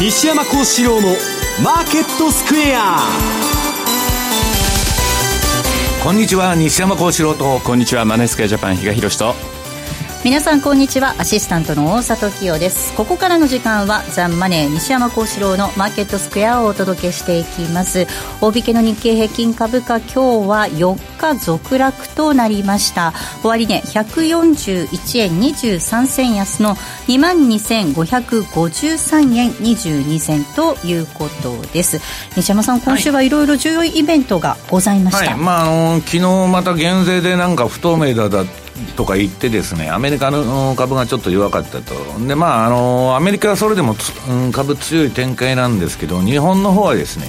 西山幸四郎のマーケットスクエア。こんにちは西山幸四郎と。こんにちはマネースクエアジャパン比嘉宏と皆さんこんにちは。アシスタントの大里清です。ここからの時間はザンマネー西山幸四郎のマーケットスクエアをお届けしていきます。大引けの日経平均株価今日は4日続落となりました。終値、ね、141円23銭安の22,553円22銭ということです。西山さん今週はい。ろいろ重要イベントがございました、はい、まあ、あの昨日また減税でなんか不透明だだとか言ってですねアメリカの株がちょっと弱かったと。でまああのアメリカはそれでも、うん、株強い展開なんですけど日本の方はですね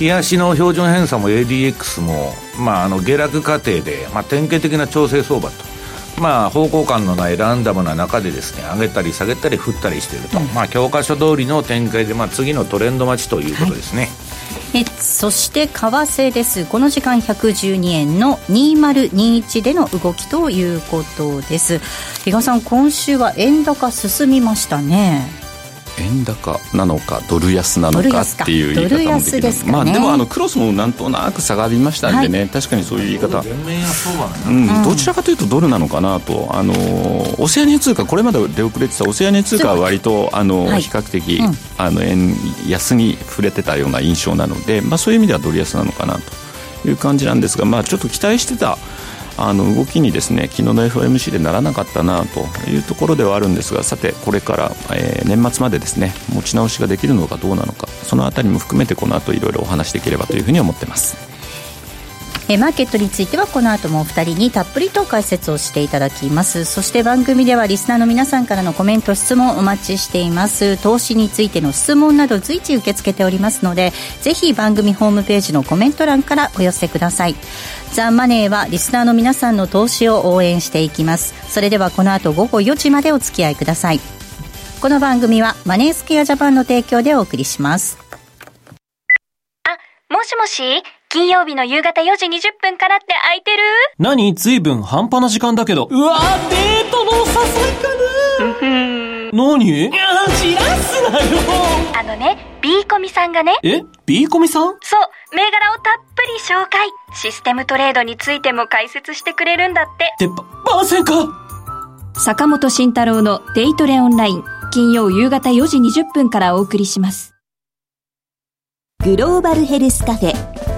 冷やしの標準偏差も ADX も、まあ、あの下落過程で、まあ、典型的な調整相場と。まあ、方向感のないランダムな中でですね上げたり下げたり振ったりしていると、うん、まあ、教科書通りの展開で、まあ、次のトレンド待ちということですね。はいえそして為替です。この時間112円の2021での動きということです。比嘉さん今週は円高進みましたね。円高なのかドル安なのかっていう言い方もできるで、ね、まあ、でもあのクロスもなんとなく下がりましたんでね、はい、確かにそういう言い方、うん、どちらかというとドルなのかなとあのオセアニア通貨これまで出遅れてたオセアニア通貨は割とあの、はい、比較的、うん、あの円安に触れてたような印象なので、まあ、そういう意味ではドル安なのかなという感じなんですが、まあ、ちょっと期待してたあの動きにですね昨日の FOMC でならなかったなというところではあるんですがさてこれから、えー、年末までですね持ち直しができるのかどうなのかその辺りも含めてこの後いろいろお話しできればというふうに思ってます。えマーケットについてはこの後もお二人にたっぷりと解説をしていただきます。そして番組ではリスナーの皆さんからのコメント質問お待ちしています。投資についての質問など随時受け付けておりますのでぜひ番組ホームページのコメント欄からお寄せください。ザ・マネーはリスナーの皆さんの投資を応援していきます。それではこの後午後4時までお付き合いください。この番組はマネースケアジャパンの提供でお送りします。あもしもし？金曜日の夕方4時20分からって空いてる？何？ずいぶん半端な時間だけど。うわデートの誘いかな何？いや、知らすなよあのね、B コミさんがね。え ?B コミさん？そう、銘柄をたっぷり紹介。システムトレードについても解説してくれるんだって。って、ませんか？坂本慎太郎のデイトレオンライン。金曜夕方4時20分からお送りします。グローバルヘルスカフェ。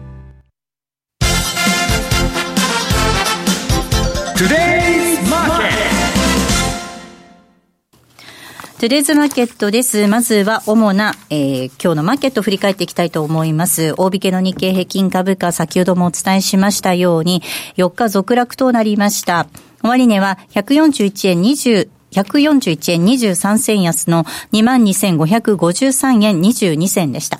トゥデイズマーケットです。まずは主な、えー、今日のマーケットを振り返っていきたいと思います。大引けの日経平均株価、先ほどもお伝えしましたように、4日続落となりました。終値は141円20、141円23銭安の22,553円22銭でした。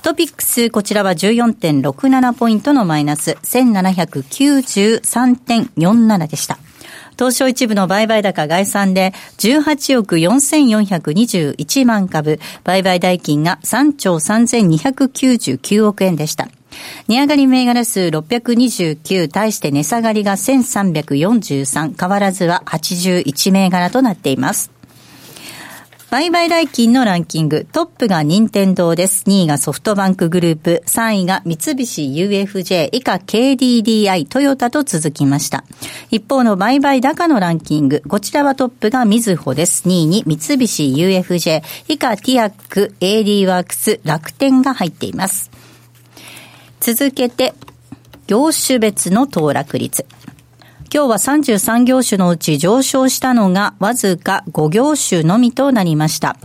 トピックス、こちらは14.67ポイントのマイナス、1793.47でした。東証一部の売買高概算で18億4421万株、売買代金が3兆3299億円でした。値上がり銘柄数629、対して値下がりが1343、変わらずは81銘柄となっています。売買代金のランキング、トップが任天堂です。2位がソフトバンクグループ、3位が三菱 UFJ、以下 KDDI、トヨタと続きました。一方の売買高のランキング、こちらはトップがみずほです。2位に三菱 UFJ、以下ティアック、AD ワークス、楽天が入っています。続けて、業種別の騰落率。今日は33業種のうち上昇したのがわずか5業種のみとなりました。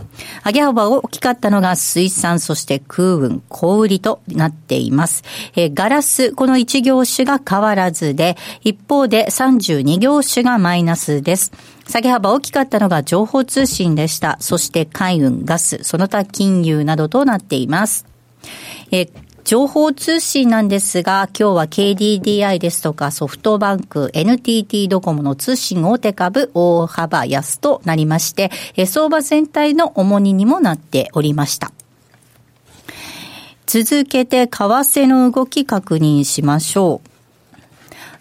上げ幅大きかったのが水産、そして空運、小売りとなっています。えガラス、この1業種が変わらずで、一方で32業種がマイナスです。下げ幅大きかったのが情報通信でした。そして海運、ガス、その他金融などとなっています。え情報通信なんですが、今日は KDDI ですとかソフトバンク、NTT ドコモの通信大手株大幅安となりまして、相場全体の重荷にもなっておりました。続けて為替の動き確認しましょう。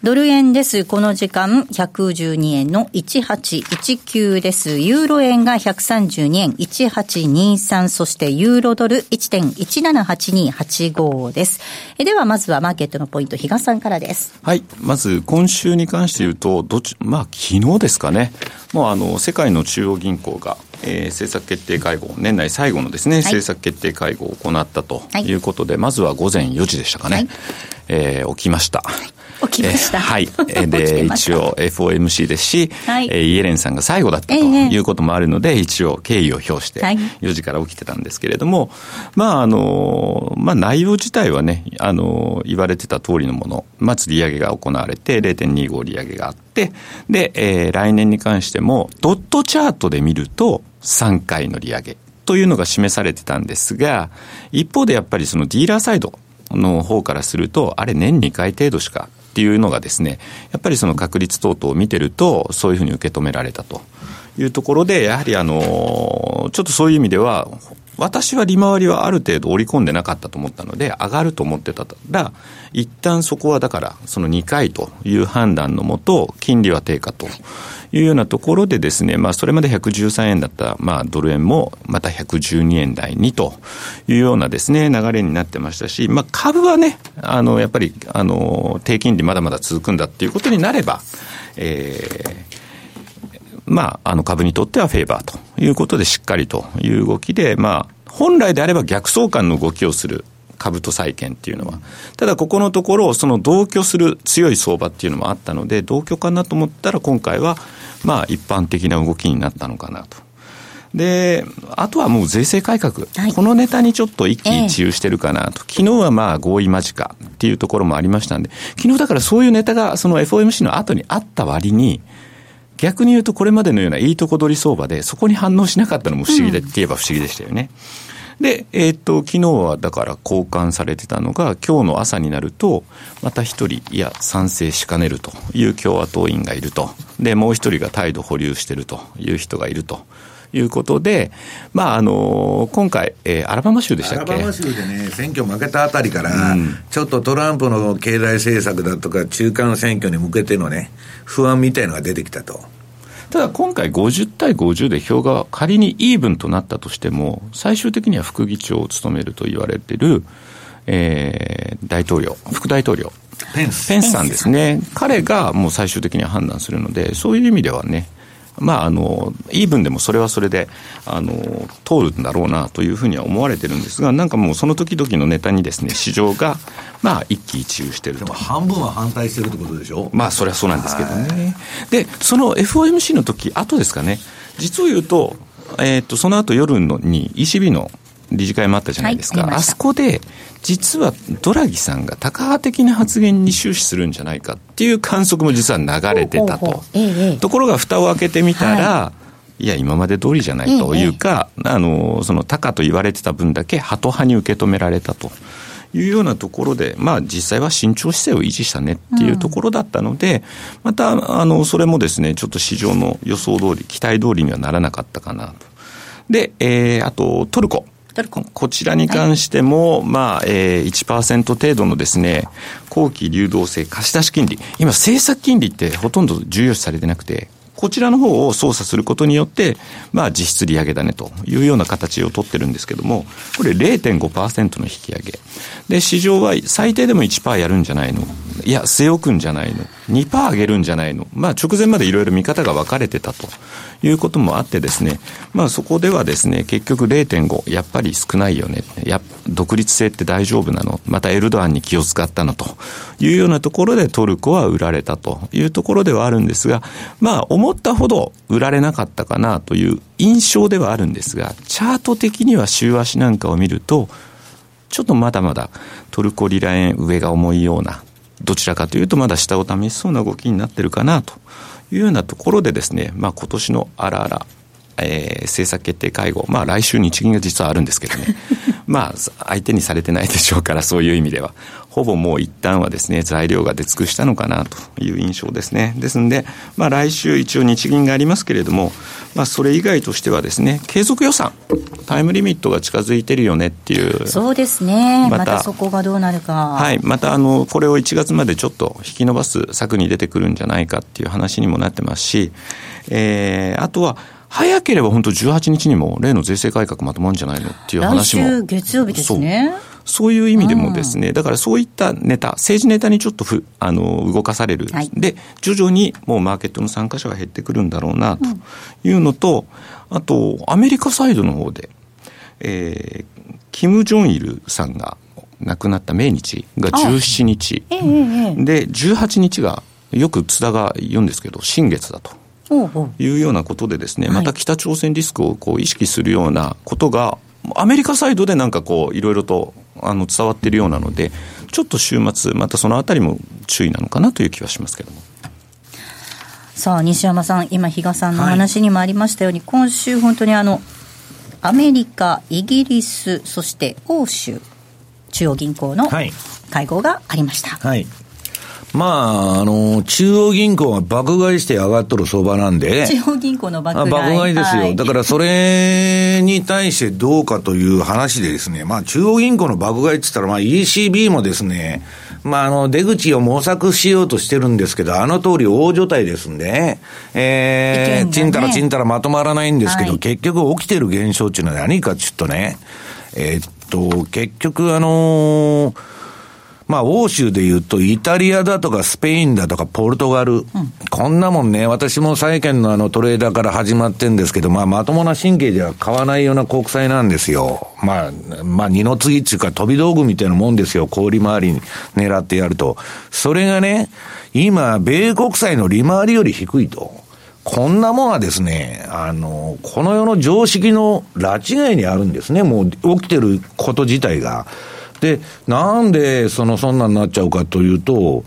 ドル円です。この時間、112円の1819です。ユーロ円が132円1823、そしてユーロドル1.178285です。では、まずはマーケットのポイント、比嘉さんからです。はい。まず、今週に関して言うと、どっち、まあ、昨日ですかね。もう、あの、世界の中央銀行が、えー、政策決定会合、年内最後のですね、はい、政策決定会合を行ったということで、はい、まずは午前4時でしたかね、はい、えー、起きました。起きました。はい。で、一応 FOMC ですし、はい、イエレンさんが最後だったということもあるので、一応敬意を表して、4時から起きてたんですけれども、まあ、あの、まあ、内容自体はね、あの、言われてた通りのもの、まず利上げが行われて、0.25利上げがあって、で、えー、来年に関しても、ドットチャートで見ると、3回の利上げというのが示されてたんですが、一方でやっぱりそのディーラーサイドの方からすると、あれ年2回程度しかっていうのがですね、やっぱりその確率等々を見てると、そういうふうに受け止められたというところで、やはりあの、ちょっとそういう意味では、私は利回りはある程度織り込んでなかったと思ったので、上がると思ってたら、一旦そこはだから、その2回という判断のもと、金利は低下というようなところでですね、まあ、それまで113円だった、まあ、ドル円もまた112円台にというようなですね、流れになってましたし、まあ、株はね、あの、やっぱり、あの、低金利まだまだ続くんだっていうことになれば、えー、まあ、あの株にとってはフェーバーということでしっかりという動きで、まあ、本来であれば逆相関の動きをする株と債券っていうのは。ただここのところ、その同居する強い相場っていうのもあったので、同居かなと思ったら今回は、まあ一般的な動きになったのかなと。で、あとはもう税制改革、はい、このネタにちょっと一喜一憂してるかなと、え昨日はまあ合意間近っていうところもありましたんで、昨日だからそういうネタがその FOMC の後にあった割に、逆に言うとこれまでのようないいとこ取り相場で、そこに反応しなかったのも不思議で、って言えば不思議でしたよね。で、えっ、ー、と、昨日はだから交換されてたのが、今日の朝になると、また一人、いや、賛成しかねるという共和党員がいると。で、もう一人が態度保留してるという人がいると。いうことで、まああの今回、えー、アラバマ州でしたっけ？アラバマ州でね、選挙負けたあたりから、うん、ちょっとトランプの経済政策だとか、中間選挙に向けてのね、不安みたいのが出てきたと。ただ今回50対50で票が仮にイーブンとなったとしても、最終的には副議長を務めると言われている、えー、大統領、副大統領。ペンス。ペンスさんですね。彼がもう最終的には判断するので、そういう意味ではね、まあ、あの、イーブンでもそれはそれで、あの、通るんだろうなというふうには思われてるんですが、なんかもうその時々のネタにですね、市場が、まあ、一喜一憂してると。でも半分は反対してるってことでしょ？まあ、それはそうなんですけどね。で、その FOMC の時、後ですかね、実を言うと、えっ、ー、と、その後夜のに ECB の理事会もあったじゃないですか。はい、あそこで、実はドラギさんがタカ派的な発言に終始するんじゃないかっていう観測も実は流れてたと。ところが蓋を開けてみたら、はい、いや、今まで通りじゃないというか、あの、そのタカと言われてた分だけハト派に受け止められたと。いうようなところで、まあ実際は慎重姿勢を維持したねっていうところだったので、また、あの、それもですね、ちょっと市場の予想通り、期待通りにはならなかったかなと。で、えー、あと、トルコ。こちらに関しても、はい、まあ、えー、1%程度のですね、後期流動性貸出金利。今、政策金利ってほとんど重要視されてなくて、こちらの方を操作することによって、まあ実質利上げだねというような形を取ってるんですけども、これ0.5%の引き上げ。で、市場は最低でも1%やるんじゃないのいや、据え置くんじゃないの ?2% 上げるんじゃないのまあ直前までいろいろ見方が分かれてたということもあってですね、まあそこではですね、結局0.5、やっぱり少ないよね。や独立性って大丈夫なの？またエルドアンに気を使ったの？と。いうようなところでトルコは売られたというところではあるんですが、まあ思ったほど売られなかったかな？という印象ではあるんですが、チャート的には週足なんかを見ると、ちょっとまだまだトルコリラ円上が重いような、どちらかというとまだ下を試しそうな動きになってるかな？と。いうようなところでですね、まあ今年のあらあら、えー、政策決定会合、まあ来週日銀が実はあるんですけどね、まあ、相手にされてないでしょうから、そういう意味では。ほぼもう一旦はですね、材料が出尽くしたのかなという印象ですね。ですんで、まあ来週一応日銀がありますけれども、まあそれ以外としてはですね、継続予算、タイムリミットが近づいてるよねっていう。そうですね。またまたそこがどうなるか。はい。またあの、これを1月までちょっと引き伸ばす策に出てくるんじゃないかっていう話にもなってますし、えー、あとは、早ければ本当18日にも例の税制改革まとまるんじゃないのっていう話も。来週月曜日ですね。そういう意味でもですね、だからそういったネタ、政治ネタにちょっとふあの動かされる、はい、で、徐々にもうマーケットの参加者が減ってくるんだろうなというのと、うん、あと、アメリカサイドの方で、えー、キム・ジョンイルさんが亡くなった命日が17日、ええ、で、18日が、よく津田が言うんですけど、新月だと。いうようなことでですね、また北朝鮮リスクをこう意識するようなことが、アメリカサイドでなんかこう、いろいろとあの伝わっているようなので、ちょっと週末、またそのあたりも注意なのかなという気はしますけども。さあ、西山さん、今、比嘉さんの話にもありましたように、はい、今週、本当にあの、アメリカ、イギリス、そして欧州、中央銀行の会合がありました。はい、はいまあ、あの、中央銀行が爆買いして上がっとる相場なんで。中央銀行の爆買い。爆買いですよ。はい、だからそれに対してどうかという話でですね、まあ中央銀行の爆買いって言ったら、まあ ECB もですね、まああの、出口を模索しようとしてるんですけど、あの通り大所帯ですんで、えー、ね、ちんたらちんたらまとまらないんですけど、はい、結局起きてる現象っていうのは何かちょっとね、えー、っと、結局あのーまあ、欧州で言うと、イタリアだとかスペインだとかポルトガル、うん、こんなもんね、私も債券のあのトレーダーから始まってんですけど、まあ、まともな神経では買わないような国債なんですよ。まあ、まあ、二の次っていうか飛び道具みたいなもんですよ。氷回りに狙ってやると。それがね、今、米国債の利回りより低いと。こんなもんはですね、あの、この世の常識の拉致外にあるんですね。もう起きてること自体が。で、なんでそのそんなになっちゃうかというと、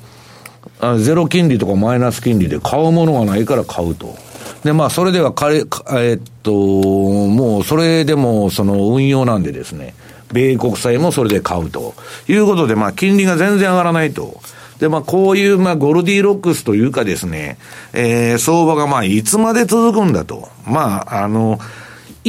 あゼロ金利とかマイナス金利で買うものがないから買うと。で、まあ、それでは彼、えっと、もう、それでも、その運用なんでですね、米国債もそれで買うということで、まあ、金利が全然上がらないと。で、まあ、こういう、まあ、ゴルディロックスというかですね、えー、相場が、まあ、いつまで続くんだと。まあ、あの、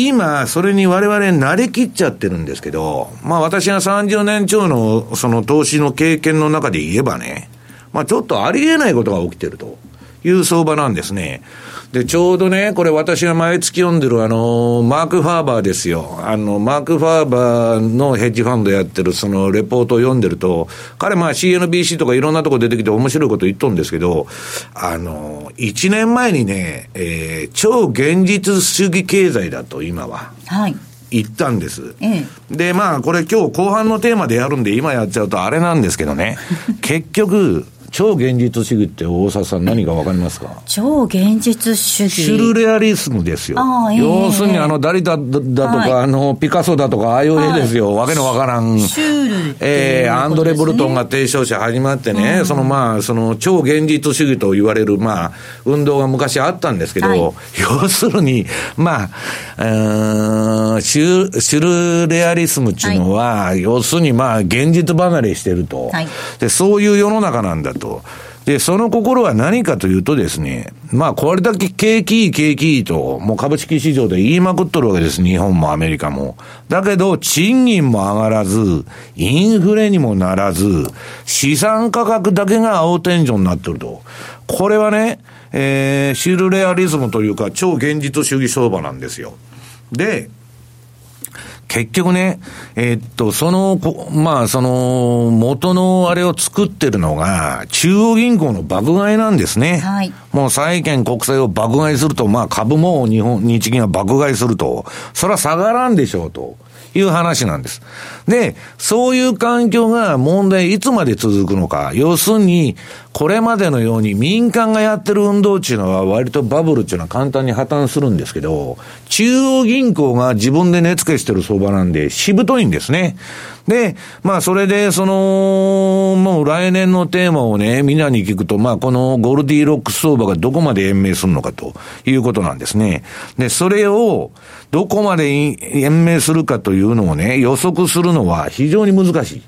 今、それに我々慣れきっちゃってるんですけど、まあ私が30年超のその投資の経験の中で言えばね、まあちょっとありえないことが起きてるという相場なんですね。で、ちょうどね、これ私が毎月読んでるあの、マーク・ファーバーですよ。あの、マーク・ファーバーのヘッジファンドやってるそのレポートを読んでると、彼まあ CNBC とかいろんなとこ出てきて面白いこと言っとるんですけど、あの、1年前にね、えー、超現実主義経済だと、今は。はい。言ったんです。ええ、で、まあ、これ今日後半のテーマでやるんで、今やっちゃうとあれなんですけどね、結局、超現実主義って大沢さん何かわかりますか？超現実主義。シュルレアリスムですよ。えー、要するにあの、ダリタだとか、はい、あの、ピカソだとか、ああいう絵ですよ。はい、わけのわからん。シュール、ね、えー、アンドレ・ブルトンが提唱して始まってね、うん、そのまあ、その超現実主義と言われる、まあ、運動が昔あったんですけど、はい、要するに、まあ、うんシュシュルレアリスムっていうのは、要するにまあ、現実離れしてると。で、そういう世の中なんだと。で、その心は何かというとですね、まあ、これだけ景気いい景気いいと、もう株式市場で言いまくっとるわけです。日本もアメリカも。だけど、賃金も上がらず、インフレにもならず、資産価格だけが青天井になってると。これはね、えー、シルレアリズムというか、超現実主義相場なんですよ。で、結局ね、えー、っと、その、まあ、その、元のあれを作ってるのが、中央銀行の爆買いなんですね。はい。もう債券国債を爆買いすると、まあ株も日本、日銀は爆買いすると、それは下がらんでしょうと。いう話なんです。で、そういう環境が問題いつまで続くのか。要するに、これまでのように民間がやってる運動っていうのは割とバブルっていうのは簡単に破綻するんですけど、中央銀行が自分で値付けしてる相場なんで、しぶといんですね。で、まあそれで、その、もう来年のテーマをね、みんなに聞くと、まあこのゴルディロックス相場がどこまで延命するのかということなんですね。で、それをどこまで延命するかというのをね、予測するのは非常に難しい。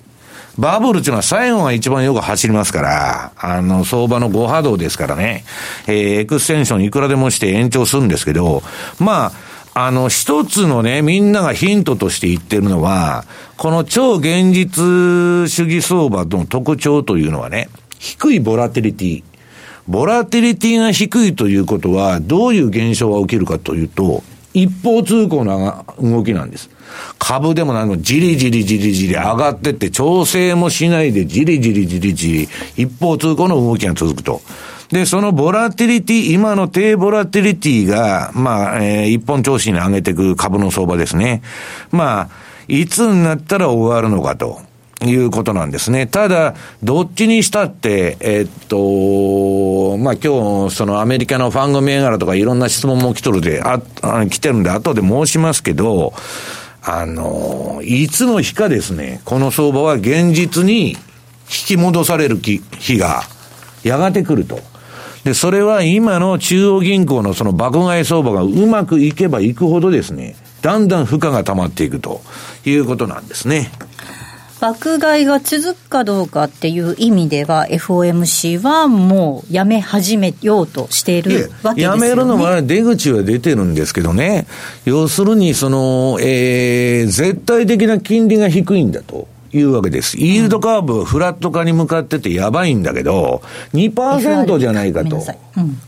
バブルっていうのは最後が一番よく走りますから、あの、相場の誤波動ですからね、えー、エクステンションいくらでもして延長するんですけど、まあ、あの、一つのね、みんながヒントとして言ってるのは、この超現実主義相場の特徴というのはね、低いボラティリティ。ボラティリティが低いということは、どういう現象が起きるかというと、一方通行な動きなんです。株でもなんかじりじりじりじり上がってって、調整もしないでじりじりじりじり、一方通行の動きが続くと。で、そのボラティリティ、今の低ボラティリティが、まあ、えー、一本調子に上げていく株の相場ですね。まあ、いつになったら終わるのかと。いうことなんですね。ただ、どっちにしたって、えっと、まあ、今日、そのアメリカのファング銘柄とかいろんな質問も来とるで、あ、あ来てるんで、後で申しますけど、あの、いつの日かですね、この相場は現実に引き戻される日が、やがて来ると。で、それは今の中央銀行のその爆買い相場がうまくいけばいくほどですね、だんだん負荷が溜まっていくということなんですね。爆買いが続くかどうかっていう意味では、FOMC はもうやめ始めようとしているわけですよ、ね、やめるのは出口は出てるんですけどね、要するにその、えー、絶対的な金利が低いんだと。いうわけです。イールドカーブ、フラット化に向かっててやばいんだけど、2%じゃないかと。うん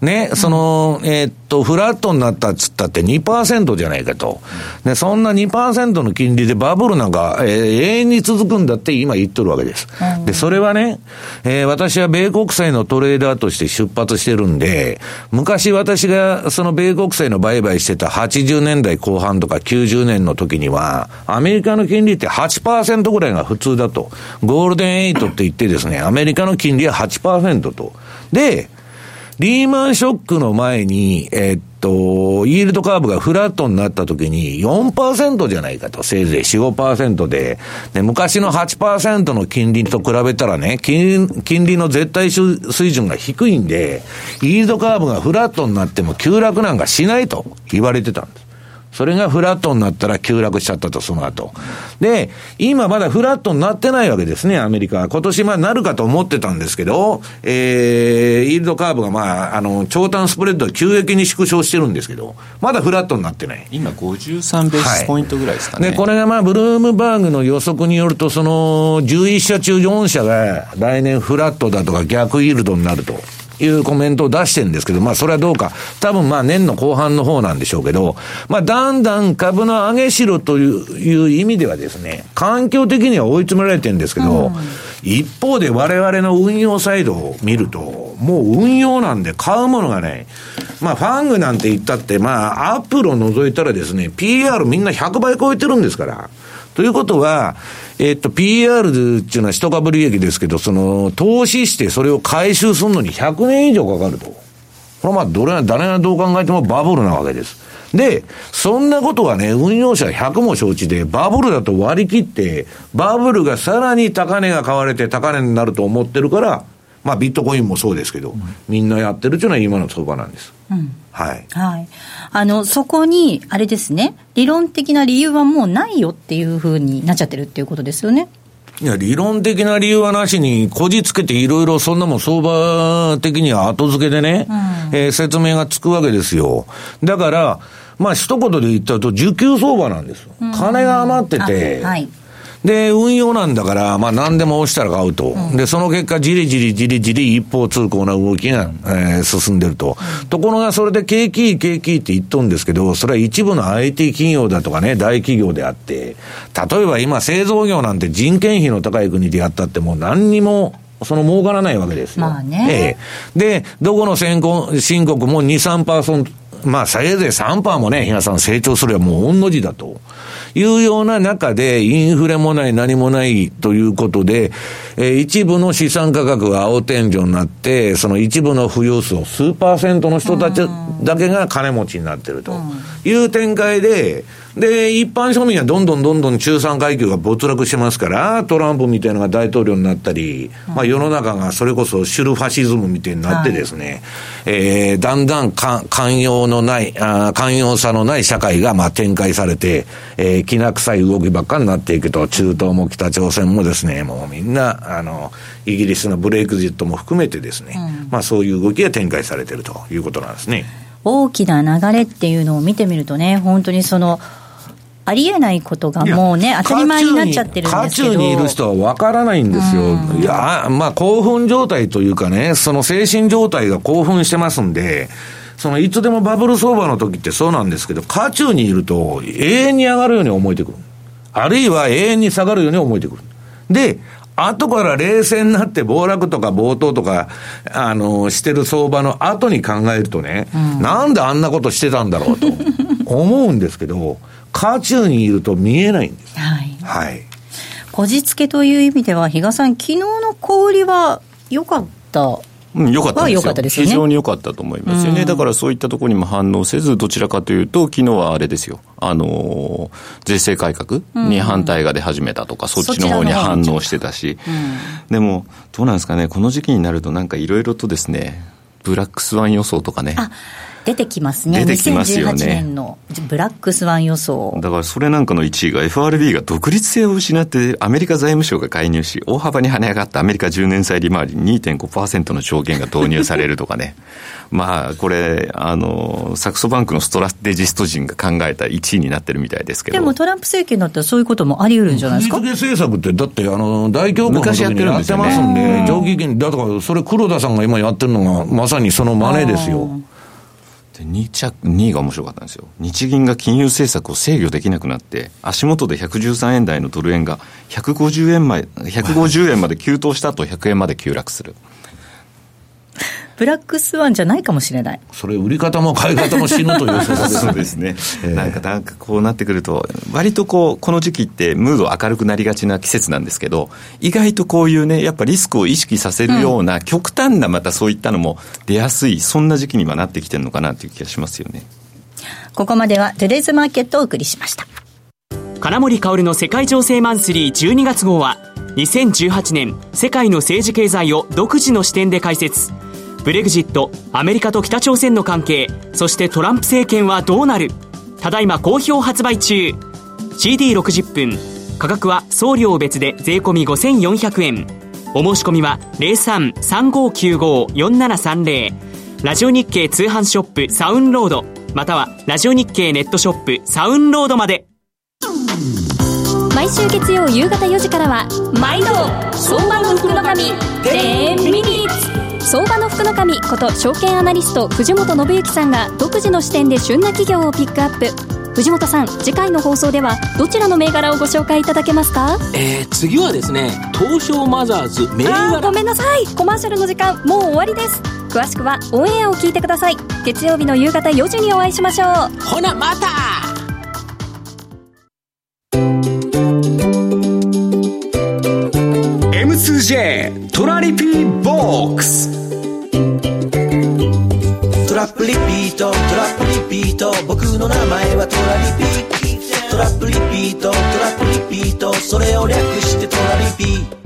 ね、その、えー、っと、フラットになったっつったって2%じゃないかと。で、そんな2%の金利でバブルなんか、えー、永遠に続くんだって今言っとるわけです。で、それはね、えー、私は米国債のトレーダーとして出発してるんで、昔私がその米国債の売買してた80年代後半とか90年の時には、アメリカの金利って8%ぐらいが普通だと。ゴールデンエイトって言ってですね、アメリカの金利は8%と。で、リーマンショックの前に、えー、っと、イールドカーブがフラットになった時に4%じゃないかと、せいぜい4、5%で、で昔の8%の金利と比べたらね、金金利の絶対水準が低いんで、イールドカーブがフラットになっても急落なんかしないと言われてたんです。それがフラットになったら急落しちゃったと、その後。で、今まだフラットになってないわけですね、アメリカは。今年まあなるかと思ってたんですけど、えー、イールドカーブがまあ、あの、長短スプレッドは急激に縮小してるんですけど、まだフラットになってない。今53ベースポイントぐらいですかね。はい、で、これがまあ、ブルームバーグの予測によると、その、11社中4社が来年フラットだとか逆イールドになると。いうコメントを出してるんですけど、まあそれはどうか、多分まあ年の後半の方なんでしょうけど、まあだんだん株の上げしろという意味ではですね、環境的には追い詰められてるんですけど、うん、一方で我々の運用サイドを見ると、もう運用なんで買うものがね、まあファングなんて言ったって、まあアップルを除いたらですね、PR みんな100倍超えてるんですから。ということは、えっと、PR っていうのは一株利益ですけど、その、投資してそれを回収するのに100年以上かかると。これはまあ、どれ、誰がどう考えてもバブルなわけです。で、そんなことはね、運用者100も承知で、バブルだと割り切って、バブルがさらに高値が買われて高値になると思ってるから、まあ、ビットコインもそうですけど、うん、みんなやってるっていうのは今の相場なんです。うん、はい。はい。あの、そこに、あれですね、理論的な理由はもうないよっていうふうになっちゃってるっていうことですよね。いや、理論的な理由はなしに、こじつけていろいろそんなもん相場的には後付けでね、うん、えー、説明がつくわけですよ。だから、まあ一言で言ったと、需給相場なんです。金が余ってて、はい、で、運用なんだから、まあ何でも押したら買うと。うん、で、その結果、じりじりじりじり一方通行な動きが、えー、進んでると。うん、ところが、それで景気いい景気いいって言っとんですけど、それは一部の IT 企業だとかね、大企業であって、例えば今製造業なんて人件費の高い国でやったってもう何にもその儲からないわけですよ。まあね。ええ。で、どこの先行申告も2、3%、まあ、せいぜい3%もね、皆さん成長すればもう御の字だと。いうような中で、インフレもない何もないということで、えー、一部の資産価格が青天井になって、その一部の富裕層、数パーセントの人たちだけが金持ちになってるという展開で、で、一般庶民はどんどんどんどん中産階級が没落してますから、トランプみたいなのが大統領になったり、まあ世の中がそれこそシュルファシズムみたいになってですね、はい、えー、だんだん寛容のない、あ寛容さのない社会がまあ展開されて、えー、きな臭い動きばっかになっていくと、中東も北朝鮮もですね、もうみんな、あの、イギリスのブレイクジットも含めてですね、うん、まあそういう動きが展開されているということなんですね。大きな流れっていうのを見てみるとね、本当にその、ありえないことがもうね、当たり前になっちゃってるんですけど。渦中にいる人はわからないんですよ。いや、まあ興奮状態というかね、その精神状態が興奮してますんで、そのいつでもバブル相場の時ってそうなんですけど、渦中にいると永遠に上がるように思えてくる。あるいは永遠に下がるように思えてくる。で、後から冷静になって暴落とか暴騰とか、あの、してる相場の後に考えるとね、うん、なんであんなことしてたんだろうと思うんですけど、渦中にいると見えないんです。はい。はい。こじつけという意味では、比嘉さん、昨日の小売りは良かったうん、良かったですよ。非常に良かったと思いますよね。だからそういったところにも反応せず、どちらかというと、昨日はあれですよ。あの税制改革に反対が出始めたとか、そっちの方に反応してたし。でも、どうなんですかね、この時期になるとなんかいろいろとですね、ブラックスワン予想とかね。出てきますね。出てきますよね。2018年のブラックスワン予想。だからそれなんかの1位が FRB が独立性を失ってアメリカ財務省が介入し、大幅に跳ね上がったアメリカ10年債利回り2.5%の上限が導入されるとかね。まあ、これ、あの、サクソバンクのストラテジスト陣が考えた1位になってるみたいですけど。でもトランプ政権だったらそういうこともあり得るんじゃないですか？政策って、だって、あの、大恐慌の時にやってますんで、長期金、だから、それ黒田さんが今やってるのが、まさにその真似ですよ。で 2, 着2位が面白かったんですよ、日銀が金融政策を制御できなくなって、足元で113円台のドル円が150円前150円まで急騰した後、100円まで急落する。ブラックスワンじゃないかもしれない。それ、売り方も買い方も死ぬという そうですね。なんか、なんかこうなってくると、割とこう、この時期ってムード明るくなりがちな季節なんですけど、意外とこういうね、やっぱリスクを意識させるような、極端なまたそういったのも出やすい、そんな時期にはなってきてるのかなという気がしますよね。ここまではトゥデイズマーケットをお送りしました。金森薫の世界情勢マンスリー12月号は、2018年世界の政治経済を独自の視点で解説。ブレグジットアメリカと北朝鮮の関係そしてトランプ政権はどうなる。ただいま好評発売中。CD60 分価格は送料別で税込5400円。お申し込みは0335954730ラジオ日経通販ショップサウンロードまたはラジオ日経ネットショップサウンロードまで。毎週月曜夕方4時からは毎度相場の福の神10ミニッツ。相場の福の神こと証券アナリスト藤本信之さんが独自の視点で旬な企業をピックアップ。藤本さん次回の放送ではどちらの銘柄をご紹介いただけますか？えー、次はですね東証マザーズ銘柄。ごめんなさい。コマーシャルの時間もう終わりです。詳しくはオンエアを聞いてください。月曜日の夕方4時にお会いしましょう。ほなまた! M2J トラリピーボックスリピートトラップリピート僕の名前はトラリピトラップリピートトラップリピートそれを略してトラリピ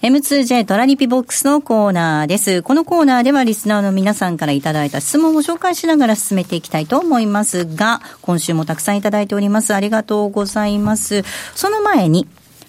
M2J トラリピボックスのコーナーです。このコーナーではリスナーの皆さんからいただいた質問を紹介しながら進めていきたいと思いますが、今週もたくさんいただいております。ありがとうございます。その前に、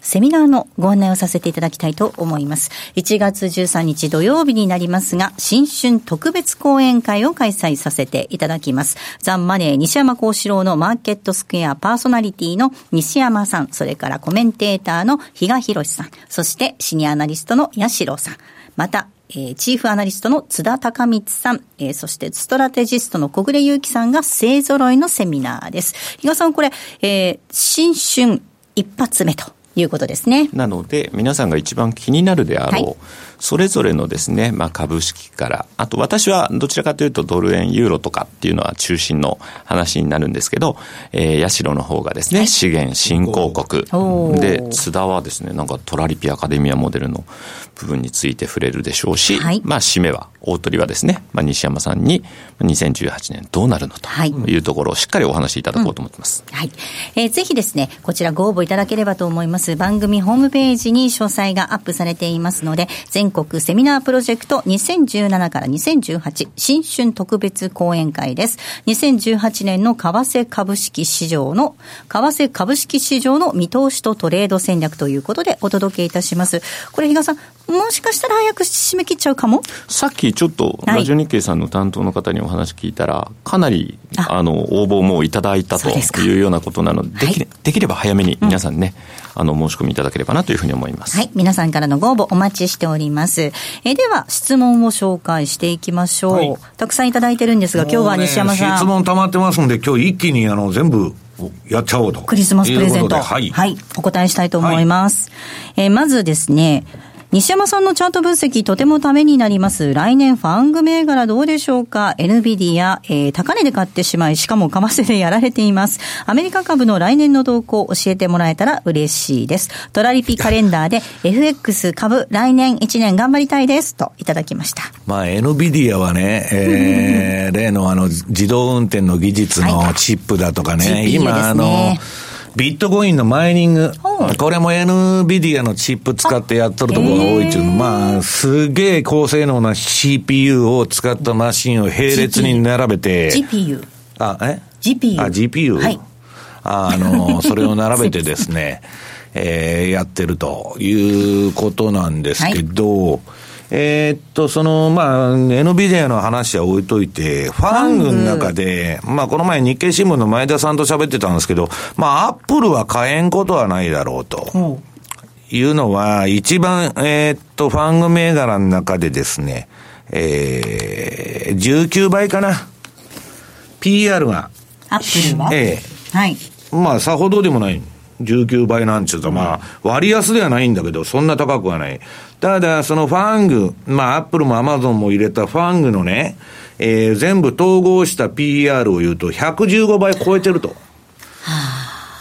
セミナーのご案内をさせていただきたいと思います。1月13日土曜日になりますが、新春特別講演会を開催させていただきます。ザンマネー西山幸四郎のマーケットスクエアパーソナリティの西山さん、それからコメンテーターの比嘉博さん、そしてシニアアナリストの八代さん、また、えー、チーフアナリストの津田隆光さん、えー、そしてストラテジストの小暮祐樹さんが勢揃いのセミナーです。比嘉さん、これ、えー、新春一発目といいうことですね。なので、皆さんが一番気になるであろう、はいそれぞれのですね、まあ、株式から、あと私はどちらかというとドル円、ユーロとかっていうのは中心の話になるんですけど、えー、社の方がですね、資源新興国。で、津田はですね、なんかトラリピアカデミアモデルの部分について触れるでしょうし、はい、まあ、締めは、大鳥はですね、まあ、西山さんに2018年どうなるのというところをしっかりお話しいただこうと思ってます。うん、はい。えー、ぜひですね、こちらご応募いただければと思います。番組ホームページに詳細がアップされていますので、全国セミナープロジェクト2017から2018新春特別講演会です。2018年の為替株式市場の、為替株式市場の見通しとトレード戦略ということでお届けいたします。これ、比嘉さん、もしかしたら早く締め切っちゃうかも？さっきちょっと、ラジオ日経さんの担当の方にお話聞いたら、かなり、あの、応募もいただいたというようなことなので、できできれば早めに皆さんね、うん、あの、申し込みいただければなというふうに思います。はい。皆さんからのご応募お待ちしております。えでは、質問を紹介していきましょう。はい、たくさんいただいてるんですが、今日は西山さん。質問溜まってますんで、今日一気にあの、全部、やっちゃおうと。クリスマスプレゼント。はい、はい。お答えしたいと思います。はい、えー、まずですね、西山さんのチャート分析、とてもためになります。来年ファング銘柄どうでしょうか ?NVIDIA、えー、高値で買ってしまい、しかも為替でやられています。アメリカ株の来年の動向を教えてもらえたら嬉しいです。トラリピカレンダーで FX 株来年1年頑張りたいです。といただきました。まあ、NVIDIA はね、えー、例のあの、自動運転の技術のチップだとかね、はい、今あの、ビットコインのマイニング、これも NVIDIA のチップ使ってやっとるところが多いっていうの、まあ、すげえ高性能な CPU を使ったマシンを並列に並べて、GPU。あ、え ?GPU。あ、GPU? はい。あの、それを並べてですね、えー、やってるということなんですけど、はいえー、っと、その、まあ、NVIDIA の話は置いといて、ファングの中で、まあ、この前日経新聞の前田さんと喋ってたんですけど、まあ、アップルは買えんことはないだろうと。いうのは、一番、えー、っと、ファング銘柄の中でですね、えー、19倍かな。PR が。アップルは？ええー、はい。まあ、さほどでもない。19倍なんちゅうと、まあ、割安ではないんだけど、そんな高くはない。ただ、そのファング、まあ、アップルもアマゾンも入れたファングのね、えー、全部統合した PR を言うと、115倍超えてると。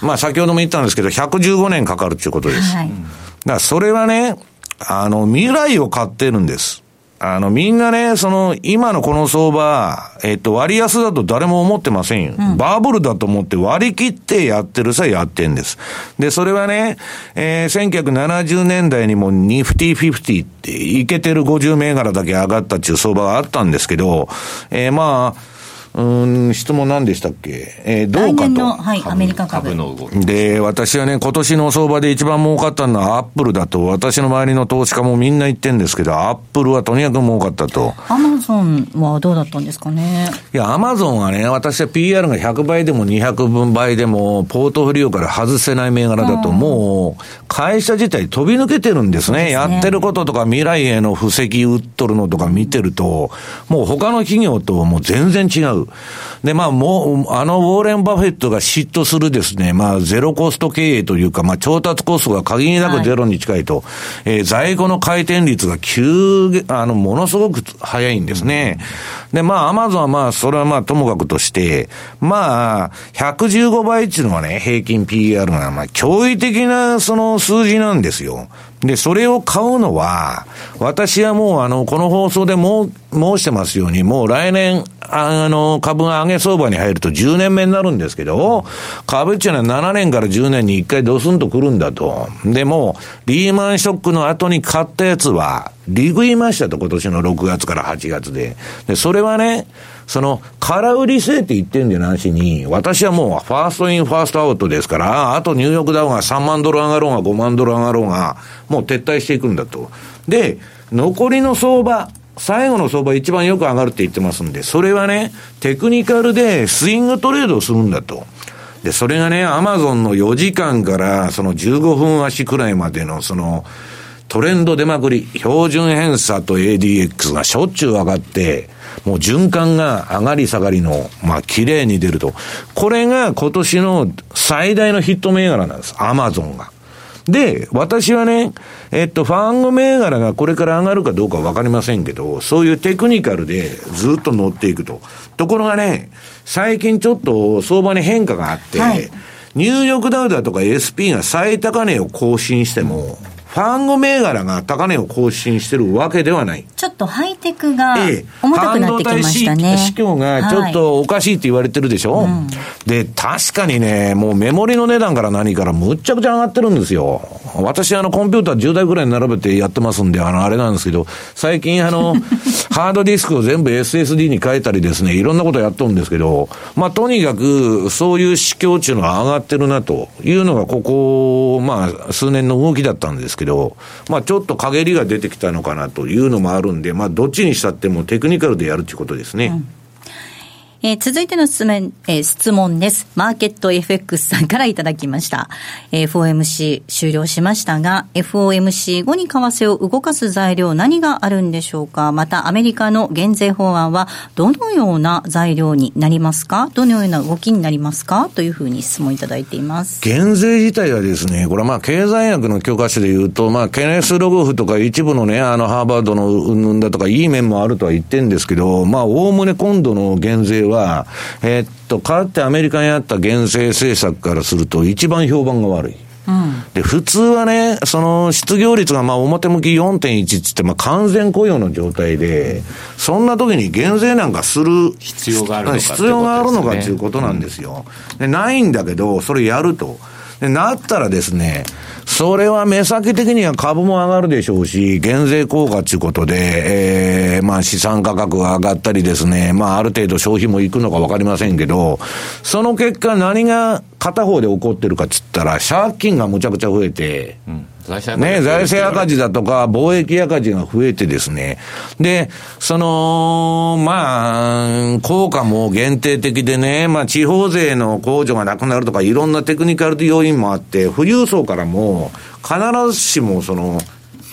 まあ、先ほども言ったんですけど、115年かかるっていうことです。はい、だからそれはね、あの、未来を買ってるんです。あの、みんなね、その、今のこの相場、えっと、割安だと誰も思ってませんよ。うん、バブルだと思って割り切ってやってるさやってんです。で、それはね、えー、1970年代にもニフティフィフティっていけてる50銘柄だけ上がったっていう相場があったんですけど、えー、まあ、うん、質問何でしたっけ？えー、どうかと。はい、アメリカ株。の動き。で、私はね、今年の相場で一番儲かったのはアップルだと、私の周りの投資家もみんな言ってんですけど、アップルはとにかく儲かったと。アマゾンはどうだったんですかね？いや、アマゾンはね、私は PR が100倍でも200分倍でも、ポートフォリオから外せない銘柄だと、もう、会社自体飛び抜けてるんですね。すねやってることとか未来への布石打っとるのとか見てると、もう他の企業ともう全然違う。で、まあ、もう、あのウォーレン・バフェットが嫉妬するですね、まあ、ゼロコスト経営というか、まあ、調達コストが限りなくゼロに近いと、はい、えー、在庫の回転率が急、あの、ものすごく早いんですね。で、まあ、アマゾンはまあ、それはまあ、ともかくとして、まあ、115倍っていうのはね、平均 PR が、まあ、驚異的なその数字なんですよ。で、それを買うのは、私はもうあの、この放送でも申してますように、もう来年、あの、株が上げ相場に入ると10年目になるんですけど、株っていうのは7年から10年に1回ドスンと来るんだと。でも、リーマンショックの後に買ったやつは、利食いましたと、今年の6月から8月で。で、それはね、その、空売りせって言ってんじゃなしに、私はもう、 first in, first out ですから、あとニューヨークダウンが3万ドル上がろうが5万ドル上がろうが、もう撤退していくんだと。で、残りの相場、最後の相場一番よく上がるって言ってますんで、それはね、テクニカルでスイングトレードをするんだと。で、それがね、アマゾンの4時間からその15分足くらいまでのその、トレンド出まくり、標準偏差と ADX がしょっちゅう上がって、もう循環が上がり下がりの、まあ、綺麗に出ると。これが今年の最大のヒット銘柄なんです。アマゾンが。で、私はね、えっと、ファンゴ銘柄がこれから上がるかどうかわかりませんけど、そういうテクニカルでずっと乗っていくと。ところがね、最近ちょっと相場に変化があって、はい、ニューヨークダウだとか SP が最高値を更新しても、ンゴ銘柄が高値を更新してるわけではない。ちょっとハイテクが重たくなってきましたね。市況がちょっとおかしいって言われてるでしょ、はいうん、で、確かにね、もうメモリの値段から何からむっちゃくちゃ上がってるんですよ。私あのコンピューター10台ぐらい並べてやってますんで、あのあれなんですけど、最近あの、ハードディスクを全部 SSD に変えたりですね、いろんなことやっとるんですけど、まあとにかくそういう市況っていうのは上がってるなというのがここ、まあ数年の動きだったんですけど、まあちょっと陰りが出てきたのかなというのもあるんで、まあどっちにしたってもテクニカルでやるということですね。うんえー、続いての質問,、えー、質問です。マーケット FX さんからいただきました。えー、FOMC 終了しましたが、FOMC 後に為替を動かす材料何があるんでしょうか？またアメリカの減税法案はどのような材料になりますか？どのような動きになりますか？というふうに質問いただいています。減税自体はですね、これはまあ経済学の教科書で言うと、まあケネス・ロゴフとか一部のね、あのハーバードのうんだとかいい面もあるとは言ってんですけど、まあおおむね今度の減税は、えー、っと、かわってアメリカにあった減税政策からすると一番評判が悪い。うん、で、普通はね、その失業率がまあ表向き4.1つってまあ完全雇用の状態で、そんな時に減税なんかする必要があるのか、必要があるのかっていうことなんですよ。で、ないんだけど、それやると。で、なったらですね、それは目先的には株も上がるでしょうし、減税効果ということで、えー、まあ資産価格が上がったりですね、まあある程度消費もいくのかわかりませんけど、その結果何が片方で起こってるかっつったら、借金がむちゃくちゃ増えて、うん。ね、財政赤字だとか、貿易赤字が増えてですね。で、その、まあ、効果も限定的でね、まあ、地方税の控除がなくなるとか、いろんなテクニカル要因もあって、富裕層からも、必ずしも、その、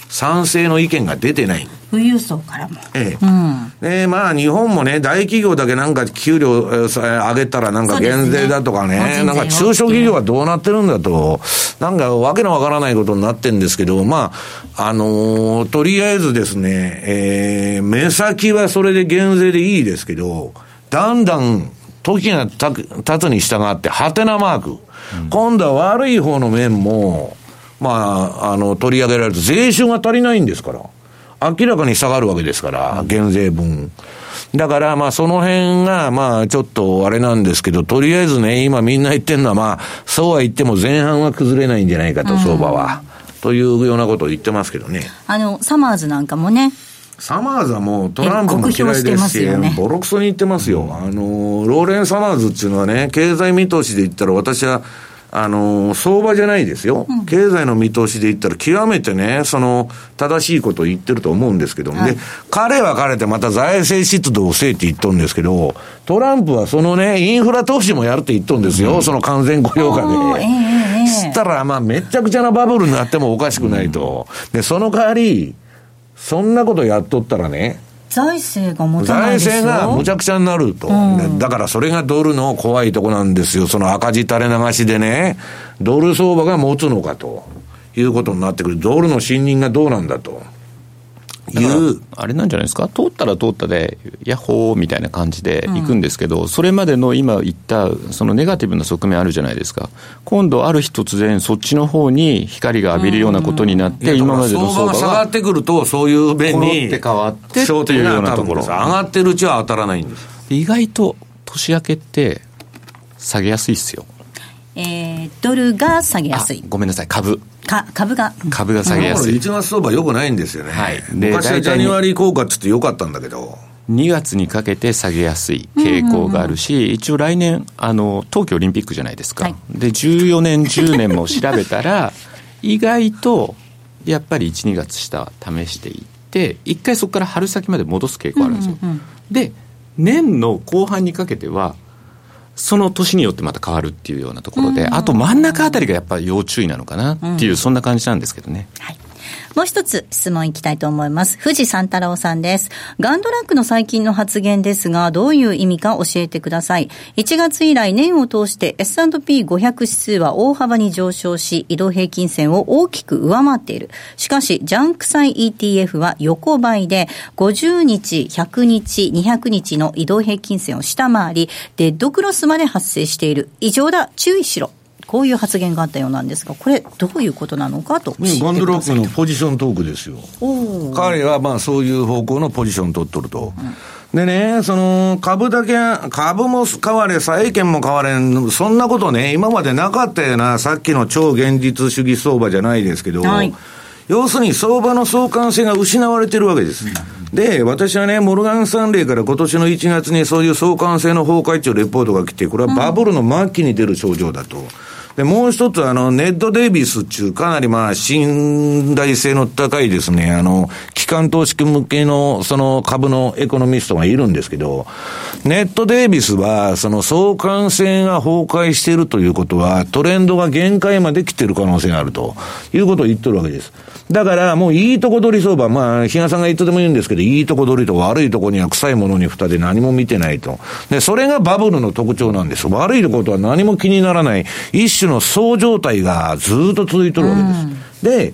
賛成の意見が出てない。富裕層からも。ええ。うん、で、まあ、日本もね、大企業だけなんか給料上げたらなんか減税だとかね、ねなんか中小企業はどうなってるんだと、なんかわけのわからないことになってるんですけど、まあ、あのー、とりあえずですね、えー、目先はそれで減税でいいですけど、だんだん時が経つに従って、ハテナマーク。うん、今度は悪い方の面も、まあ、あの、取り上げられると、税収が足りないんですから。明らかに下がるわけですから、減税分。だから、まあ、その辺が、まあ、ちょっとあれなんですけど、とりあえずね、今みんな言ってるのは、まあ、そうは言っても前半は崩れないんじゃないかと、相場は。というようなことを言ってますけどね。あの、サマーズなんかもね、サマーズはもうトランプも嫌いですし、ね、ボロクソに言ってますよ。あの、ローレン・サマーズっていうのはね、経済見通しで言ったら私は、あの、相場じゃないですよ、うん、経済の見通しで言ったら、極めてね、その、正しいことを言ってると思うんですけども、はい、で、彼は彼でまた財政出動をせえって言っとるんですけど、トランプはそのね、インフラ投資もやるって言っとるんですよ、うん、その完全雇用化で。えー、したら、まあ、めちゃくちゃなバブルになってもおかしくないと。で、その代わり、そんなことやっとったらね、財政が持たない財政がむちゃくちゃになると、うん、だからそれがドルの怖いとこなんですよ。その赤字垂れ流しでね、ドル相場が持つのかということになってくる。ドルの信任がどうなんだと。いう。あれなんじゃないですか、通ったら通ったで、ヤッホーみたいな感じでいくんですけど、うん、それまでの今言った、そのネガティブな側面あるじゃないですか、今度、ある日突然、そっちの方に光が浴びるようなことになって、今までの相場が下がってくると、そういう面に、って変わってっていうようなところ、上がってるうちは当たらないんです意外と年明けって、下げやすいっすよ。えー、ドルが下げやすい。ごめんなさい、株。か株が。株が下げやすい。1月相場よくないんですよね。はい。で、昔はジャニワリー効果っつってよかったんだけど。2月にかけて下げやすい傾向があるし、一応来年、あの、冬季オリンピックじゃないですか。はい、で、14年、10年も調べたら、意外と、やっぱり1、2月下試していって、一回そこから春先まで戻す傾向あるんですよ。うんうんうん、で、年の後半にかけては、その年によってまた変わるっていうようなところで、あと真ん中あたりがやっぱり要注意なのかなっていう、そんな感じなんですけどね。はいもう一つ質問いきたいと思います。富士三太郎さんです。ガンドラックの最近の発言ですが、どういう意味か教えてください。1月以来年を通して S&P500 指数は大幅に上昇し、移動平均線を大きく上回っている。しかし、ジャンク債 ETF は横ばいで、50日、100日、200日の移動平均線を下回り、デッドクロスまで発生している。異常だ、注意しろ。こういう発言があったようなんですが、これ、どういうことなのかとガンドラックのポジショントークですよ。彼はまあそういう方向のポジション取っとると。うん、でね、その株だけ、株も変われ、債券も変われん、そんなことね、今までなかったよな、さっきの超現実主義相場じゃないですけど、はい、要するに相場の相関性が失われてるわけです。で、私はね、モルガン・スタンレーから今年の1月にそういう相関性の崩壊というレポートが来て、これはバブルの末期に出る症状だと。で、もう一つ、あの、ネット・デイビスっていう、かなりまあ、信頼性の高いですね、あの、機関投資家向けの、その株のエコノミストがいるんですけど、ネット・デイビスは、その相関性が崩壊しているということは、トレンドが限界まで来てる可能性があるということを言ってるわけです。だからもういいとこ取り相場、まあ、比嘉さんがいつでも言うんですけど、いいとこ取りと悪いとこには臭いものに蓋で何も見てないと。で、それがバブルの特徴なんです。悪いことは何も気にならない、一種の総状態がずっと続いてるわけです。で、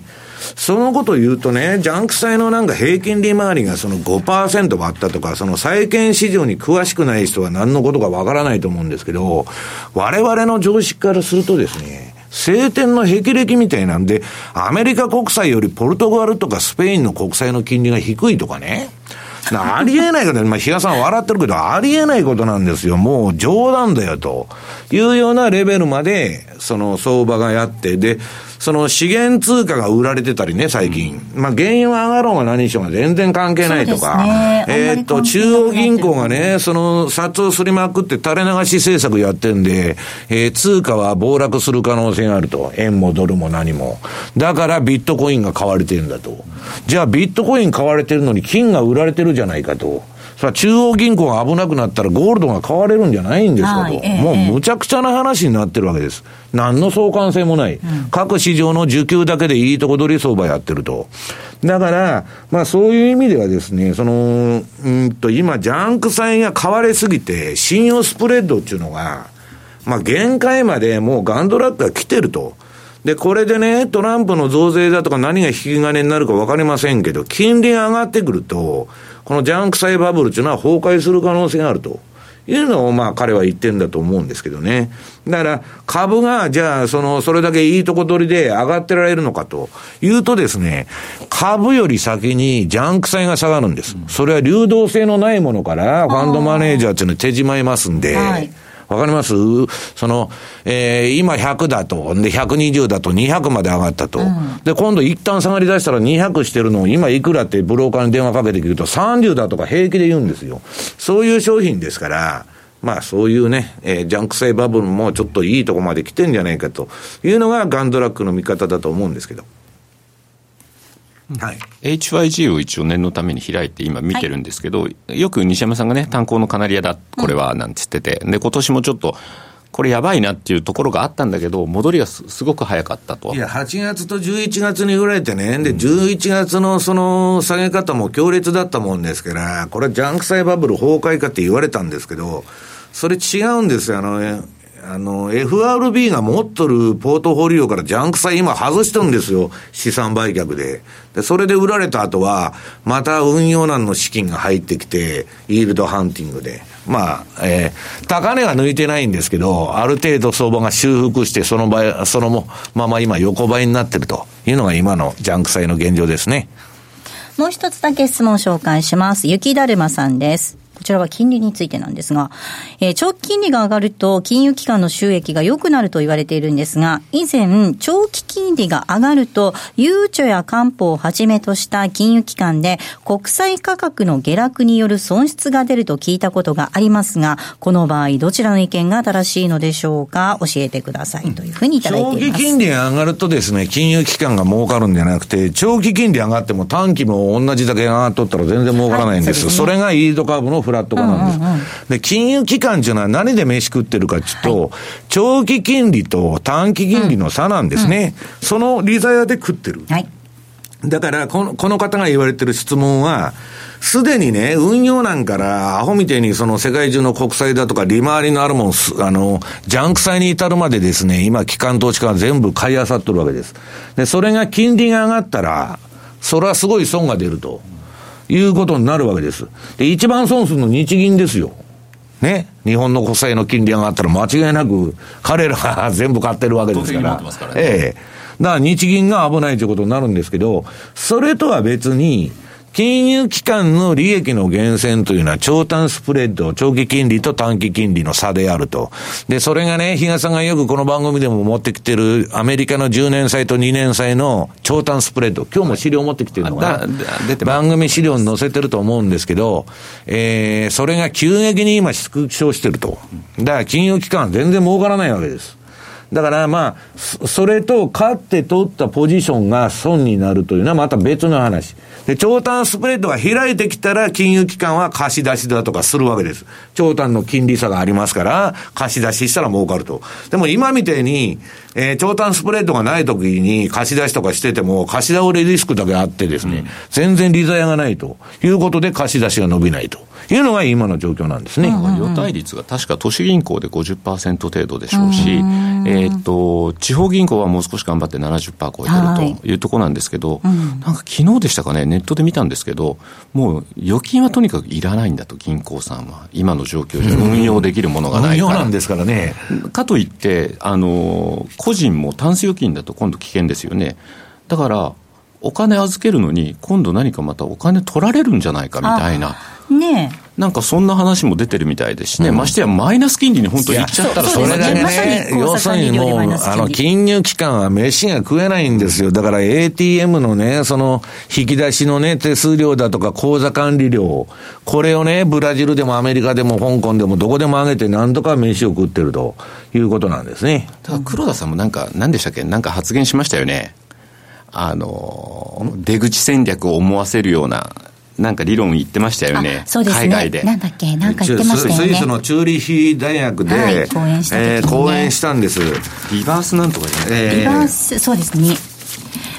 そのことを言うとね、ジャンク債のなんか平均利回りがその5%割ったとか、その債券市場に詳しくない人は何のことかわからないと思うんですけど、我々の常識からするとですね、晴天の霹靂みたいなんで、アメリカ国債よりポルトガルとかスペインの国債の金利が低いとかね。ありえないこと、まあ、比嘉さん笑ってるけど、ありえないことなんですよ。もう冗談だよ、というようなレベルまで、その相場がやって、で、その資源通貨が売られてたりね、最近。まあ、原油は上がろうが何しようが全然関係ないとか。ね、えっと、中央銀行がね、その、札をすりまくって垂れ流し政策やってんで、えー、通貨は暴落する可能性があると。円もドルも何も。だからビットコインが買われてるんだと。じゃあビットコイン買われてるのに金が売られてるじゃないかと。さあ、中央銀行が危なくなったらゴールドが買われるんじゃないんですかと、はいもうむちゃくちゃな話になってるわけです。何の相関性もない。うん、各市場の需給だけでいいとこ取り相場やってると。だから、まあそういう意味ではですね、その、うんと今、ジャンク債が買われすぎて、信用スプレッドっていうのが、まあ限界までもうガンドラックが来てると。で、これでね、トランプの増税だとか何が引き金になるか分かりませんけど、金利が上がってくると、このジャンク債バブルというのは崩壊する可能性があると。いうのをまあ彼は言ってんだと思うんですけどね。だから株がじゃあそのそれだけいいとこ取りで上がってられるのかというとですね、株より先にジャンク債が下がるんです。それは流動性のないものからファンドマネージャーっていうのは手じまいますんで、はいわかります？その、えー、今100だと、で、120だと200まで上がったと。うん、で、今度一旦下がり出したら200してるのを今いくらってブローカーに電話かけてくると30だとか平気で言うんですよ。そういう商品ですから、まあそういうね、えー、ジャンク性バブルもちょっといいとこまで来てんじゃないかというのがガンドラックの見方だと思うんですけど。はい、HYG を一応念のために開いて今見てるんですけど、はい、よく西山さんがね、炭鉱のカナリアだ、これは、なんつってて、で、今年もちょっと、これやばいなっていうところがあったんだけど、戻りがすごく早かったと。いや、8月と11月に売られてね、で、11月のその下げ方も強烈だったもんですから、これジャンク債バブル崩壊かって言われたんですけど、それ違うんですよ。あの、あの、FRB が持っとるポートフォリオからジャンク債今外してるんですよ。資産売却で。で、それで売られた後は、また運用難の資金が入ってきて、イールドハンティングで。まあ、えー、高値は抜いてないんですけど、ある程度相場が修復して、その場そのまま今横ばいになってるというのが今のジャンク債の現状ですね。もう一つだけ質問を紹介します。雪だるまさんです。こちらは金利についてなんですが、えー、長期金利が上がると金融機関の収益が良くなると言われているんですが、以前、長期金利が上がると、ゆうちょや担保をはじめとした金融機関で国債価格の下落による損失が出ると聞いたことがありますが、この場合、どちらの意見が正しいのでしょうか教えてくださいというふうにいただいています。長期金利が上がるとですね、金融機関が儲かるんじゃなくて、長期金利上がっても短期も同じだけ上がっとったら全然儲からないんです。はい、そ、ね、れがイールドカーブのフラット化なんです。うんうんうん、で、金融機関っていうのは何で飯食ってるかっていうと、はい、長期金利と短期金利の差なんですね。うんうん、その利ザヤで食ってる。はいだからこの、この方が言われてる質問は、すでにね、運用なんから、アホみたいにその世界中の国債だとか利回りのあるもん、あの、ジャンク債に至るまでですね、今、機関投資家が全部買い漁ってるわけです。で、それが金利が上がったら、それはすごい損が出ると。いうことになるわけです。で、一番損するの日銀ですよ。ね。日本の国債の金利上がったら間違いなく、彼らが全部買ってるわけですから。からね、ええ。だから日銀が危ないということになるんですけど、それとは別に、金融機関の利益の源泉というのは長短スプレッド、長期金利と短期金利の差であると。で、それがね、比嘉さんがよくこの番組でも持ってきてるアメリカの10年債と2年債の長短スプレッド。今日も資料持ってきてるのが、番組資料に載せてると思うんですけど、えー、それが急激に今縮小してると。だから金融機関は全然儲からないわけです。だからまあ、それと勝って取ったポジションが損になるというのはまた別の話。で、長短スプレッドが開いてきたら金融機関は貸し出しだとかするわけです。長短の金利差がありますから、貸し出ししたら儲かると。でも今みたいに、えー、長短スプレッドがない時に貸し出しとかしてても、貸し倒れリスクだけあってですね、うん、全然利ざやがないということで貸し出しが伸びないと。いうのが今の状況なんですね。予対率が確か都市銀行で50%程度でしょうし、えっと、地方銀行はもう少し頑張って70%超えてるというところなんですけど、はい、なんか昨日でしたかね、ネットで見たんですけど、もう預金はとにかくいらないんだと、銀行さんは。今の状況で運用できるものがないから。運用なんですからね。かといって、あの、個人もタンス預金だと今度危険ですよね。だから、お金預けるのに、今度何かまたお金取られるんじゃないかみたいな。ねなんかそんな話も出てるみたいですしね、うん、ましてやマイナス金利に本当にいっちゃったらそれがね、要するにもう、あの、金融機関は飯が食えないんですよ。だから ATM のね、その、引き出しのね、手数料だとか口座管理料、これをね、ブラジルでもアメリカでも香港でもどこでも上げてなんとか飯を食ってるということなんですね。ただ黒田さんもなんか、何でしたっけ？なんか発言しましたよね。あの、出口戦略を思わせるような、なんか理論言ってましたよね。そうですね。海外で。なんだっけ、なんか言ってましたよね。スイスのチューリヒ大学で、はい、講演した、ね、えー、講演したんです。リバースなんとか言って、えー、リバース、そうですね。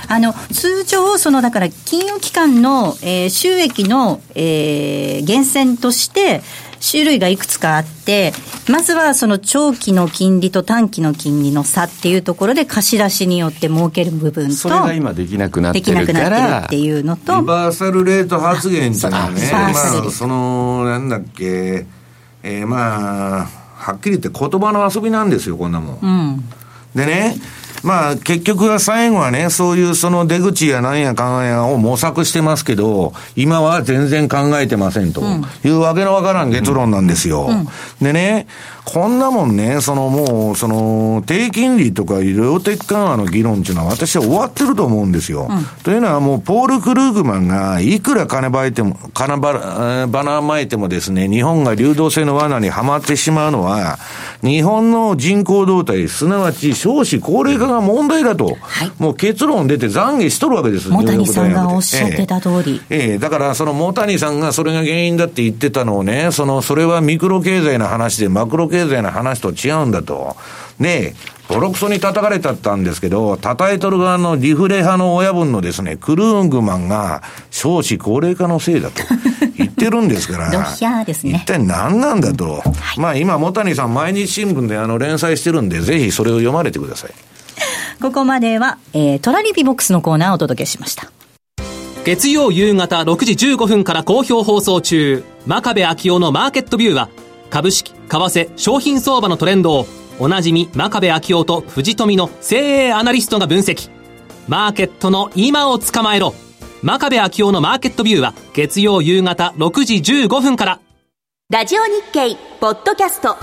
あの通常、そのだから金融機関の、えー、収益の、えー、源泉として、種類がいくつかあって、まずはその長期の金利と短期の金利の差っていうところで貸し出しによって儲ける部分と、それが今できなくなってるから、できなくなってるっていうのと、リバーサルレート発言っていうのはね、まあ、その、なんだっけ、えー、まあ、はっきり言って言葉の遊びなんですよ、こんなもん。うん、でね、まあ、結局は最後はね、そういうその出口やなんやかんやを模索してますけど、今は全然考えてませんというわけのわからん結論なんですよ。でね、こんなもんね、そのもう、その、低金利とか医療的緩和の議論っていうのは私は終わってると思うんですよ。うん、というのはもう、ポール・クルーグマンが、いくら金ばいても、金ば、ばなまいてもですね、日本が流動性の罠にはまってしまうのは、日本の人口動態、すなわち少子高齢化が問題だと、はい、もう結論出て懺悔しとるわけです。茂谷さんがおっしゃってた通り。ええええ、だからその茂谷さんがそれが原因だって言ってたのをね、その、それはミクロ経済の話でマクロ経済の話と違うんだと。ねボロクソに叩かれちゃったんですけど、叩いとる側のリフレ派の親分のですね、クルーングマンが少子高齢化のせいだと言っ てるんですから、ね、一体何なんだと。はい、まあ今、藻谷さん毎日新聞であの連載してるんで、ぜひそれを読まれてください。ここまでは、えー、トラリピボックスのコーナーをお届けしました。月曜夕方6時15分から好評放送中、真壁昭夫のマーケットビューは、株式、為替、商品相場のトレンドを、おなじみ真壁昭夫と藤富の精鋭アナリストが分析。マーケットの今を捕まえろ。真壁昭夫のマーケットビューは月曜夕方6時15分から。ラジオ日経ポッドキャスト。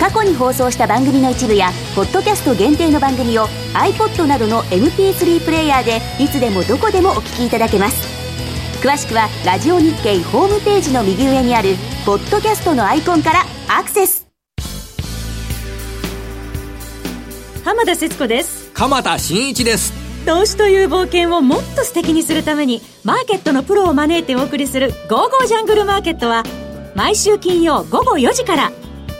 過去に放送した番組の一部やポッドキャスト限定の番組を iPod などの MP3 プレイヤーでいつでもどこでもお聞きいただけます詳しくはラジオ日経ホームページの右上にあるポッドキャストのアイコンからアクセス浜田節子です。鎌田新一です。投資という冒険をもっと素敵にするためにマーケットのプロを招いてお送りする「ゴーゴージャングルマーケットは」毎週金曜午後4時から。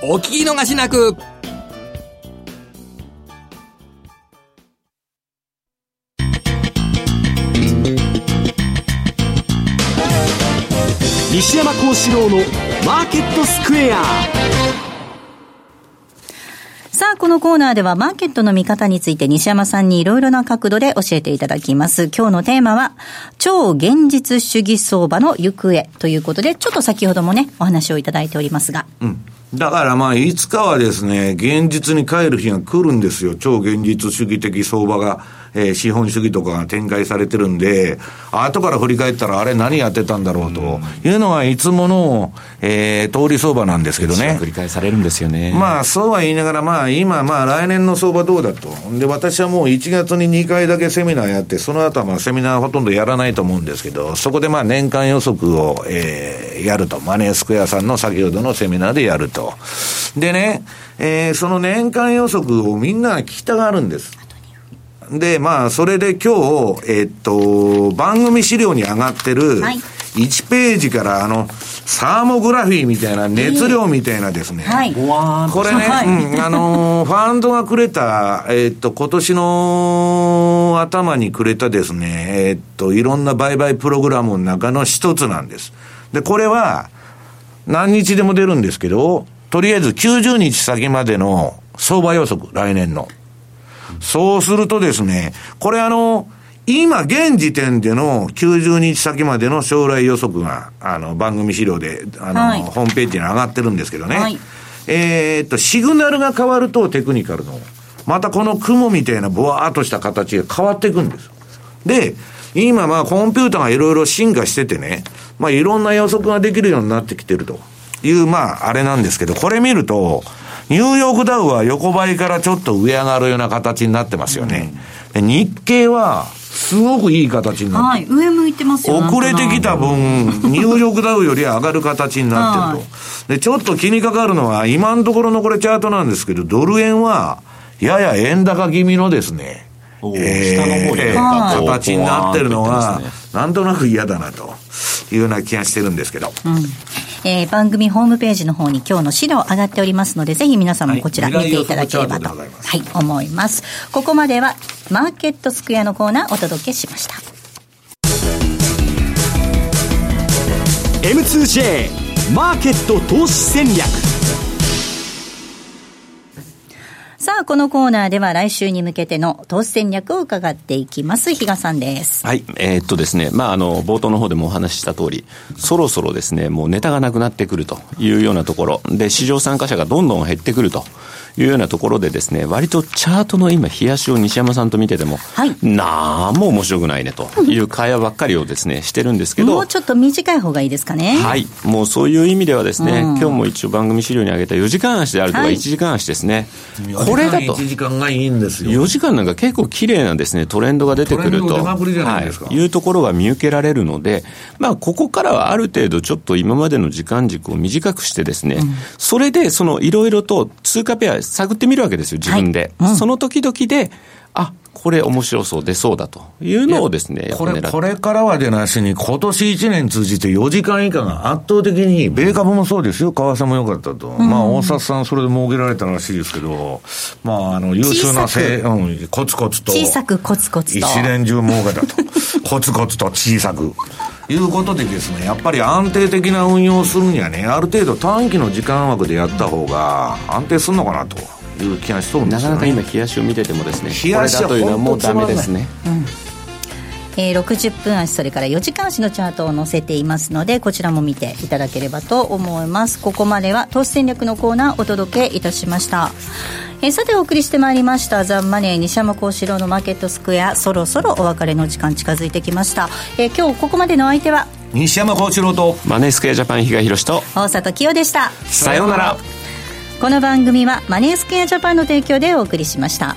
お聞き逃しなく。西山幸四郎のマーケットスクエア。さあ、このコーナーではマーケットの見方について西山さんにいろいろな角度で教えていただきます。今日のテーマは、超現実主義相場の行方ということで、ちょっと先ほどもね、お話をいただいておりますが。うん。だからまあ、いつかはですね、現実に帰る日が来るんですよ。超現実主義的相場が。えー、資本主義とかが展開されてるんで、後から振り返ったら、あれ何やってたんだろうというのがいつもの、えー、通り相場なんですけどね。繰り返されるんですよね。まあ、そうは言いながら、まあ、今、まあ、来年の相場どうだと。で、私はもう1月に2回だけセミナーやって、その後はまあ、セミナーほとんどやらないと思うんですけど、そこでまあ、年間予測を、えー、やると。マネースクエアさんの先ほどのセミナーでやると。でね、えー、その年間予測をみんな聞きたがるんです。で、まあ、それで今日、えっと、番組資料に上がってる、1ページからあの、サーモグラフィーみたいな、熱量みたいなですね。はい、これね、はい、うん、あのファンドがくれた、えっと、今年の頭にくれたですね、えっと、いろんな売買プログラムの中の一つなんです。で、これは、何日でも出るんですけど、とりあえず90日先までの相場予測、来年の。そうするとですね、これあの、今、現時点での90日先までの将来予測が、あの、番組資料で、あの、はい、ホームページに上がってるんですけどね。はい、えっと、シグナルが変わるとテクニカルの、またこの雲みたいなぼわーっとした形が変わっていくんです。で、今まあコンピューターがいろいろ進化しててね、まあいろんな予測ができるようになってきてるという、まああれなんですけど、これ見ると、ニューヨークダウは横ばいからちょっと上上がるような形になってますよね。うん、日経は、すごくいい形になってる。はい、上向いてますよ遅れてきた分、ニューヨークダウより上がる形になってると。で、ちょっと気にかかるのは、今のところのこれチャートなんですけど、ドル円は、やや円高気味のですね、えー、形になってるのが、なんとなく嫌だなというような気がしてるんですけど。うんえー、番組ホームページの方に今日の資料上がっておりますので、ぜひ皆さんもこちら見ていただければと、はい、はい、思います。ここまでは、マーケットスクエアのコーナーお届けしました。M2J マーケット投資戦略さあ、このコーナーでは来週に向けての投資戦略を伺っていきます。比嘉さんです。はい。えー、っとですね、まあ、あの、冒頭の方でもお話しした通り、そろそろですね、もうネタがなくなってくるというようなところ、で、市場参加者がどんどん減ってくると。いうようなところでですね、割とチャートの今、冷やしを西山さんと見てても、はい、なんも面白くないねという会話ばっかりをですね、してるんですけど。もうちょっと短い方がいいですかね。はい。もうそういう意味ではですね、うん、今日も一応番組資料に挙げた4時間足であるとか1時間足ですね。はい、これだと。1時間がいいんですよ。4時間なんか結構綺麗なですね、トレンドが出てくると。はい。いうところが見受けられるので、まあ、ここからはある程度ちょっと今までの時間軸を短くしてですね、うん、それでそのいろいろと通貨ペア探ってみるわけですよ、自分で。はいうん、その時々で、あこれ面白そう、出そうだというのをですね、これ、これからは出なしに、今年1年通じて4時間以下が圧倒的に、米株もそうですよ、為替も良かったと。うん、まあ、大札さんそれで儲けられたらしいですけど、まあ、あの、優秀なせ、うん、コツコツと。小さくコツコツと。一年中儲けたと。コツコツと小さく。いうことでですね、やっぱり安定的な運用をするにはね、ある程度短期の時間枠でやった方が安定するのかなと。いう気がしそうです、ね、なかなか今冷やしを見ててもですね冷やしというのはもうダメですね、うんえー、60分足それから4時間足のチャートを載せていますのでこちらも見ていただければと思います。ここまでは投資戦略のコーナーお届けいたしました。えー、さてお送りしてまいりましたザンマネー西山幸四郎のマーケットスクエア。そろそろお別れの時間近づいてきました、えー、今日ここまでの相手は？西山幸四郎とマネースクエアジャパン比嘉宏と大里清でした。さようなら。この番組はマネースクエアジャパンの提供でお送りしました。